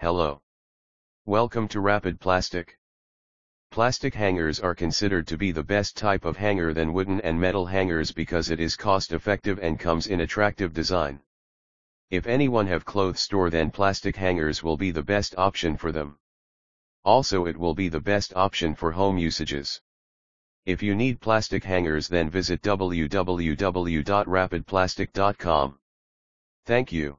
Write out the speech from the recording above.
Hello. Welcome to Rapid Plastic. Plastic hangers are considered to be the best type of hanger than wooden and metal hangers because it is cost effective and comes in attractive design. If anyone have clothes store then plastic hangers will be the best option for them. Also it will be the best option for home usages. If you need plastic hangers then visit www.rapidplastic.com. Thank you.